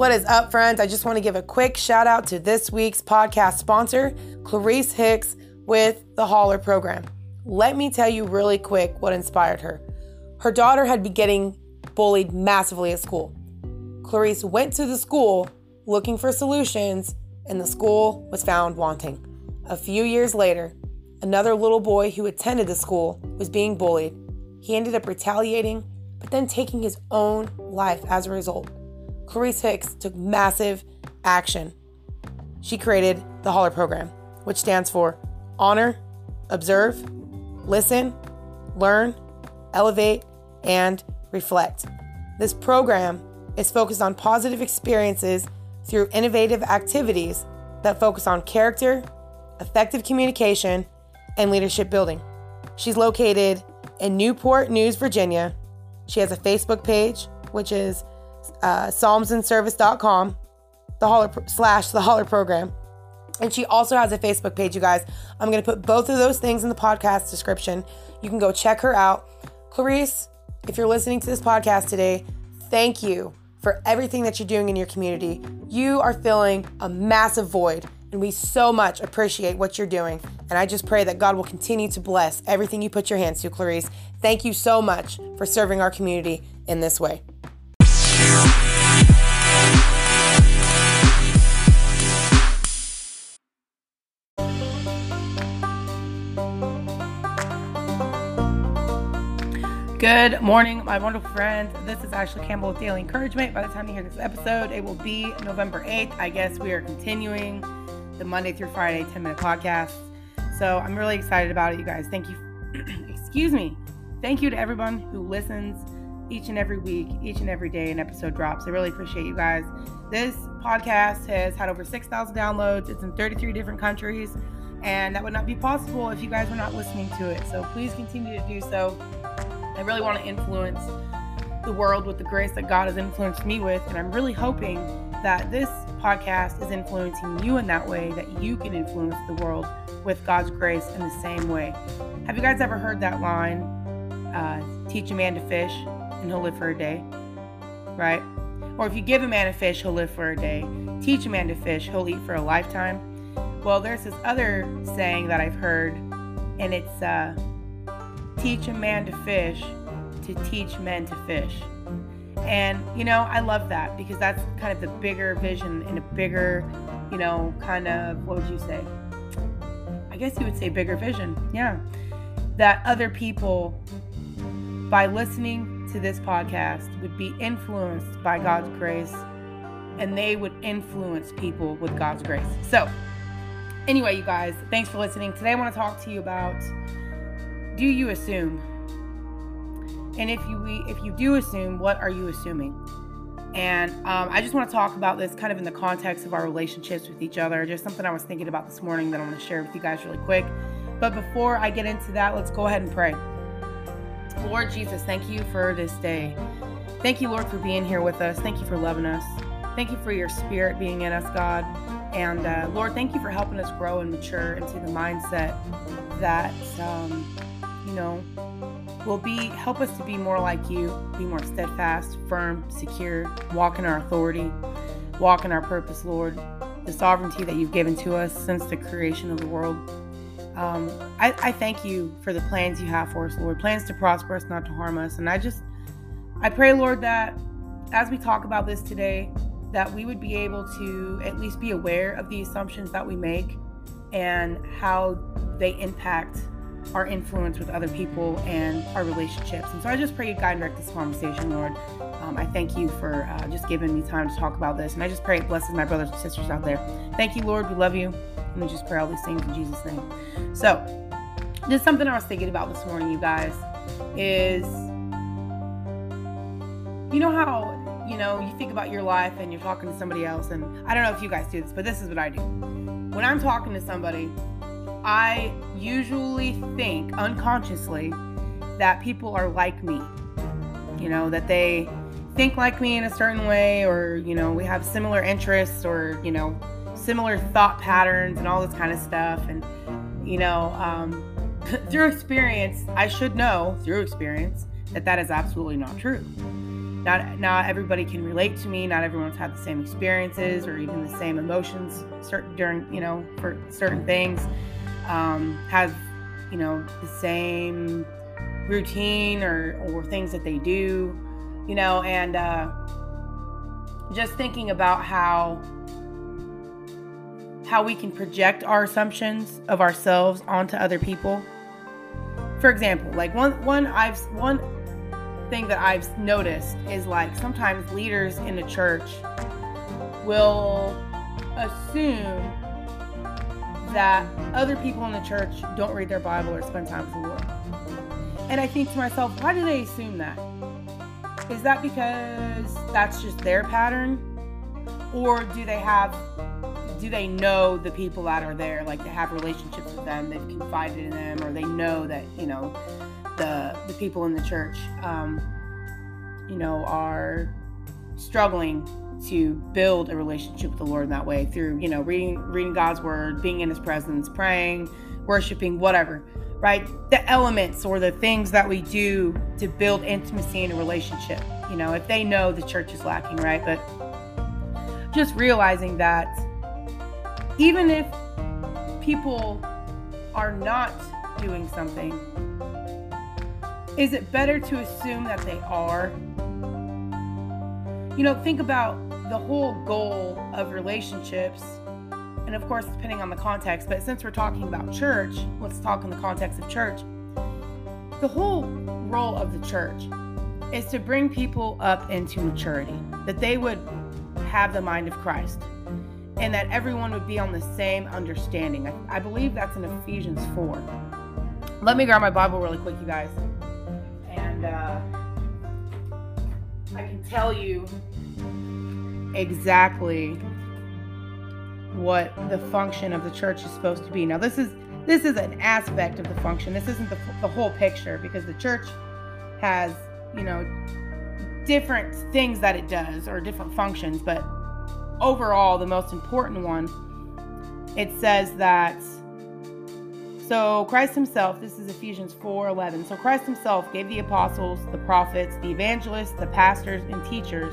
What is up, friends? I just want to give a quick shout out to this week's podcast sponsor, Clarice Hicks with the Holler program. Let me tell you really quick what inspired her. Her daughter had been getting bullied massively at school. Clarice went to the school looking for solutions, and the school was found wanting. A few years later, another little boy who attended the school was being bullied. He ended up retaliating, but then taking his own life as a result. Clarice Hicks took massive action. She created the Holler program, which stands for Honor, Observe, Listen, Learn, Elevate, and Reflect. This program is focused on positive experiences through innovative activities that focus on character, effective communication, and leadership building. She's located in Newport News, Virginia. She has a Facebook page, which is uh, psalmsandservice.com, the holler slash the holler program. And she also has a Facebook page, you guys. I'm going to put both of those things in the podcast description. You can go check her out. Clarice, if you're listening to this podcast today, thank you for everything that you're doing in your community. You are filling a massive void, and we so much appreciate what you're doing. And I just pray that God will continue to bless everything you put your hands to, Clarice. Thank you so much for serving our community in this way. Good morning, my wonderful friends. This is Ashley Campbell with Daily Encouragement. By the time you hear this episode, it will be November 8th. I guess we are continuing the Monday through Friday 10 minute podcast. So I'm really excited about it, you guys. Thank you. Excuse me. Thank you to everyone who listens each and every week, each and every day an episode drops. I really appreciate you guys. This podcast has had over 6,000 downloads. It's in 33 different countries, and that would not be possible if you guys were not listening to it. So please continue to do so. I really want to influence the world with the grace that God has influenced me with. And I'm really hoping that this podcast is influencing you in that way, that you can influence the world with God's grace in the same way. Have you guys ever heard that line, uh, teach a man to fish and he'll live for a day? Right? Or if you give a man a fish, he'll live for a day. Teach a man to fish, he'll eat for a lifetime. Well, there's this other saying that I've heard, and it's, uh, teach a man to fish to teach men to fish. And, you know, I love that because that's kind of the bigger vision and a bigger, you know, kind of, what would you say? I guess you would say bigger vision. Yeah. That other people, by listening to this podcast, would be influenced by God's grace and they would influence people with God's grace. So, anyway, you guys, thanks for listening. Today I want to talk to you about do you assume? And if you if you do assume, what are you assuming? And um, I just want to talk about this kind of in the context of our relationships with each other. Just something I was thinking about this morning that I want to share with you guys really quick. But before I get into that, let's go ahead and pray. Lord Jesus, thank you for this day. Thank you, Lord, for being here with us. Thank you for loving us. Thank you for your spirit being in us, God. And uh, Lord, thank you for helping us grow and mature into the mindset that um, know, will be help us to be more like you, be more steadfast, firm, secure, walk in our authority, walk in our purpose, Lord, the sovereignty that you've given to us since the creation of the world. Um, I, I thank you for the plans you have for us, Lord, plans to prosper us, not to harm us. And I just, I pray, Lord, that as we talk about this today, that we would be able to at least be aware of the assumptions that we make and how they impact our influence with other people and our relationships. And so I just pray you guide and direct this conversation, Lord. Um, I thank you for uh, just giving me time to talk about this. And I just pray it blesses my brothers and sisters out there. Thank you, Lord. We love you. And we just pray all these things in Jesus' name. So, just something I was thinking about this morning, you guys, is you know how you know you think about your life and you're talking to somebody else and i don't know if you guys do this but this is what i do when i'm talking to somebody I usually think unconsciously that people are like me. You know, that they think like me in a certain way, or, you know, we have similar interests, or, you know, similar thought patterns and all this kind of stuff. And, you know, um, through experience, I should know through experience that that is absolutely not true. Not not everybody can relate to me. Not everyone's had the same experiences or even the same emotions certain during you know for certain things. Um, have you know the same routine or or things that they do, you know, and uh, just thinking about how how we can project our assumptions of ourselves onto other people. For example, like one one I've one thing that I've noticed is like sometimes leaders in the church will assume that other people in the church don't read their Bible or spend time with the Lord. And I think to myself, why do they assume that? Is that because that's just their pattern? Or do they have do they know the people that are there? Like they have relationships with them, they've confided in them, or they know that, you know, the the people in the church um, you know, are struggling to build a relationship with the Lord in that way through, you know, reading reading God's word, being in his presence, praying, worshiping, whatever. Right? The elements or the things that we do to build intimacy in a relationship. You know, if they know the church is lacking, right? But just realizing that even if people are not doing something, is it better to assume that they are? You know, think about the whole goal of relationships, and of course, depending on the context, but since we're talking about church, let's talk in the context of church. The whole role of the church is to bring people up into maturity, that they would have the mind of Christ and that everyone would be on the same understanding. I, I believe that's in Ephesians 4. Let me grab my Bible really quick, you guys. And uh, I can tell you exactly what the function of the church is supposed to be. Now, this is this is an aspect of the function. This isn't the, the whole picture because the church has, you know, different things that it does or different functions, but overall, the most important one, it says that so Christ himself, this is Ephesians 4:11. So Christ himself gave the apostles, the prophets, the evangelists, the pastors and teachers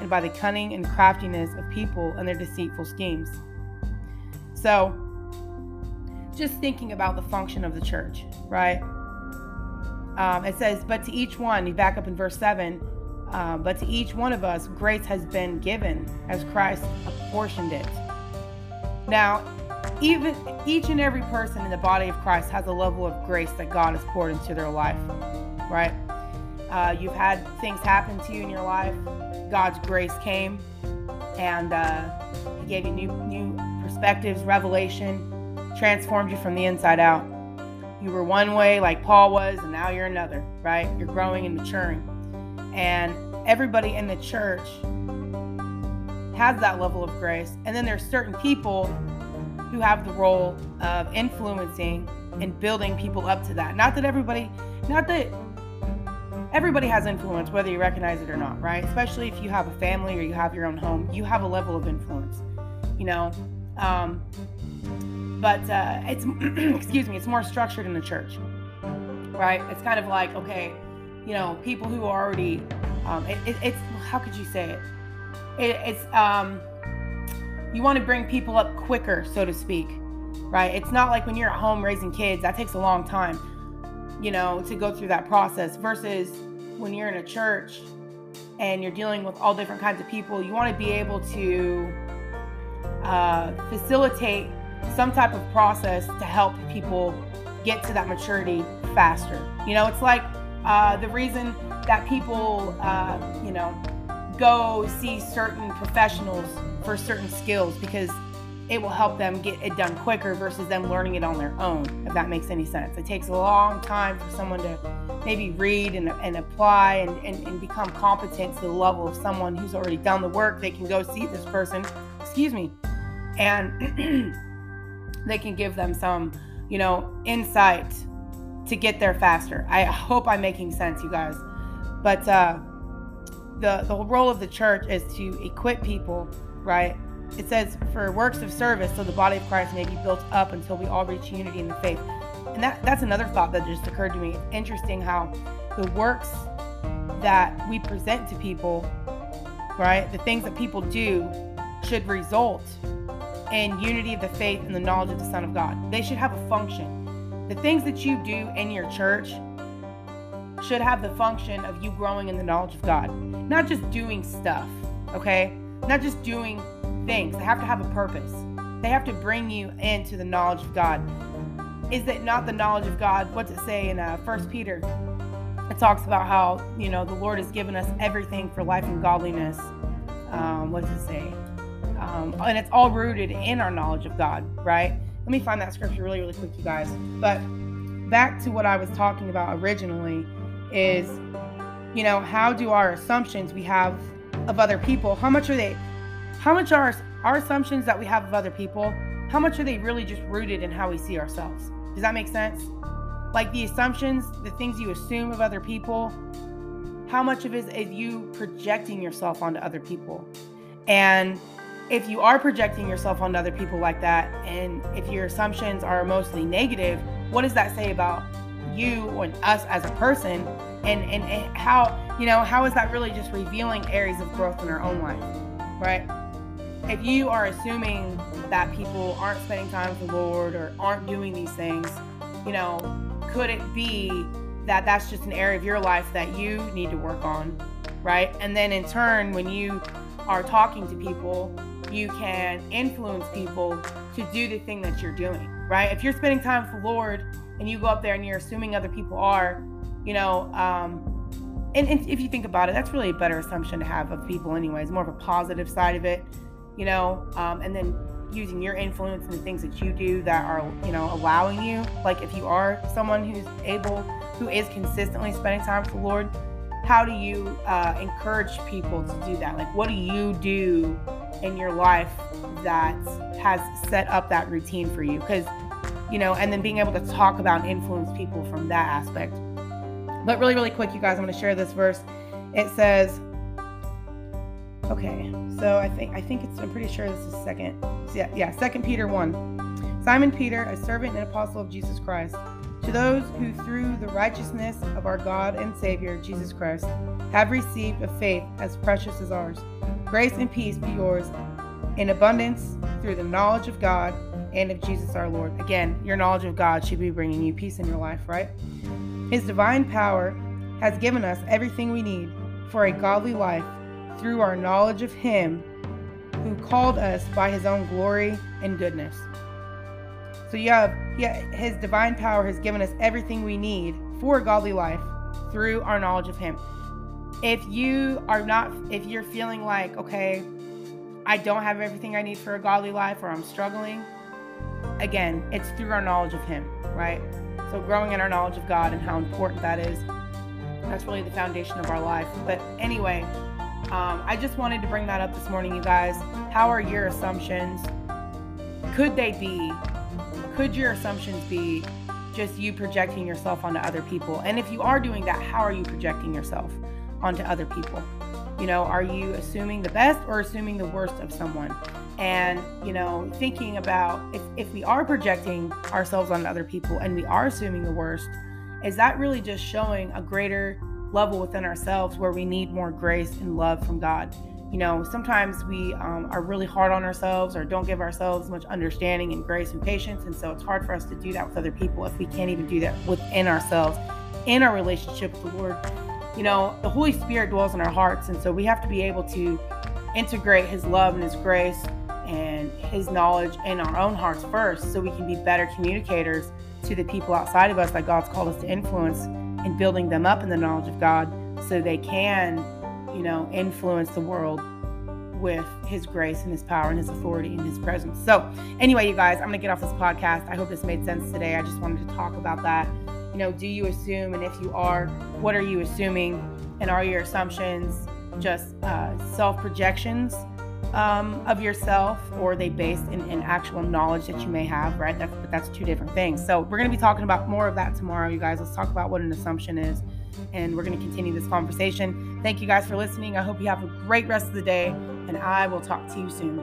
and by the cunning and craftiness of people and their deceitful schemes. So, just thinking about the function of the church, right? Um, it says, But to each one, you back up in verse 7 uh, but to each one of us, grace has been given as Christ apportioned it. Now, even each and every person in the body of Christ has a level of grace that God has poured into their life, right? Uh, you've had things happen to you in your life. God's grace came, and uh, He gave you new new perspectives, revelation, transformed you from the inside out. You were one way, like Paul was, and now you're another, right? You're growing and maturing and everybody in the church has that level of grace. And then there's certain people who have the role of influencing and building people up to that. Not that everybody, not that everybody has influence, whether you recognize it or not, right? Especially if you have a family or you have your own home, you have a level of influence, you know. Um, but uh, it's excuse me, it's more structured in the church, right? It's kind of like okay, you know, people who are already, um, it, it, it's, how could you say it? it it's, um, you want to bring people up quicker, so to speak, right? It's not like when you're at home raising kids, that takes a long time, you know, to go through that process versus when you're in a church and you're dealing with all different kinds of people, you want to be able to uh, facilitate some type of process to help people get to that maturity faster. You know, it's like uh, the reason that people, uh, you know, go see certain professionals for certain skills because it will help them get it done quicker versus them learning it on their own, if that makes any sense. It takes a long time for someone to maybe read and, and apply and, and, and become competent to the level of someone who's already done the work. They can go see this person, excuse me, and they can give them some, you know, insight to get there faster. I hope I'm making sense, you guys. But uh, the the role of the church is to equip people, right? It says for works of service, so the body of Christ may be built up until we all reach unity in the faith. And that that's another thought that just occurred to me. Interesting how the works that we present to people, right? The things that people do should result in unity of the faith and the knowledge of the Son of God. They should have a function. The things that you do in your church should have the function of you growing in the knowledge of God, not just doing stuff, okay? Not just doing things. They have to have a purpose. They have to bring you into the knowledge of God. Is it not the knowledge of God? What's it say in uh, First Peter? It talks about how you know the Lord has given us everything for life and godliness. Um, what does it say? Um, and it's all rooted in our knowledge of God, right? Let me find that scripture really, really quick, you guys. But back to what I was talking about originally is, you know, how do our assumptions we have of other people, how much are they, how much are our assumptions that we have of other people, how much are they really just rooted in how we see ourselves? Does that make sense? Like the assumptions, the things you assume of other people, how much of it is you projecting yourself onto other people? And if you are projecting yourself onto other people like that, and if your assumptions are mostly negative, what does that say about you and us as a person? And, and, and how, you know, how is that really just revealing areas of growth in our own life, right? If you are assuming that people aren't spending time with the Lord or aren't doing these things, you know, could it be that that's just an area of your life that you need to work on, right? And then in turn, when you are talking to people, you can influence people to do the thing that you're doing, right? If you're spending time with the Lord and you go up there and you're assuming other people are, you know, um, and, and if you think about it, that's really a better assumption to have of people, anyways, more of a positive side of it, you know, um, and then using your influence and the things that you do that are, you know, allowing you, like if you are someone who's able, who is consistently spending time with the Lord, how do you uh, encourage people to do that? Like, what do you do in your life that has set up that routine for you? Because, you know, and then being able to talk about and influence people from that aspect. But really, really quick, you guys, I'm going to share this verse. It says, okay, so I think I think it's I'm pretty sure this is second. Yeah, yeah, Second Peter one. Simon Peter, a servant and apostle of Jesus Christ to those who, through the righteousness of our God and Savior, Jesus Christ, have received a faith as precious as ours, grace and peace be yours in abundance through the knowledge of God and of Jesus our Lord. Again, your knowledge of God should be bringing you peace in your life, right? His divine power has given us everything we need for a godly life through our knowledge of Him who called us by His own glory and goodness. So yeah, his divine power has given us everything we need for a godly life through our knowledge of him. If you are not if you're feeling like, okay, I don't have everything I need for a godly life or I'm struggling, again, it's through our knowledge of him, right? So growing in our knowledge of God and how important that is. That's really the foundation of our life. But anyway, um, I just wanted to bring that up this morning, you guys. How are your assumptions? Could they be could your assumptions be just you projecting yourself onto other people? And if you are doing that, how are you projecting yourself onto other people? You know, are you assuming the best or assuming the worst of someone? And, you know, thinking about if, if we are projecting ourselves onto other people and we are assuming the worst, is that really just showing a greater level within ourselves where we need more grace and love from God? you know, sometimes we um, are really hard on ourselves or don't give ourselves much understanding and grace and patience. And so it's hard for us to do that with other people if we can't even do that within ourselves in our relationship with the Lord. You know, the Holy Spirit dwells in our hearts. And so we have to be able to integrate His love and His grace and His knowledge in our own hearts first so we can be better communicators to the people outside of us that God's called us to influence and building them up in the knowledge of God so they can you know, influence the world with his grace and his power and his authority and his presence. So, anyway, you guys, I'm going to get off this podcast. I hope this made sense today. I just wanted to talk about that. You know, do you assume? And if you are, what are you assuming? And are your assumptions just uh, self projections um, of yourself or are they based in, in, actual knowledge that you may have, right? That's, but that's two different things. So, we're going to be talking about more of that tomorrow, you guys. Let's talk about what an assumption is and we're going to continue this conversation. Thank you guys for listening. I hope you have a great rest of the day, and I will talk to you soon.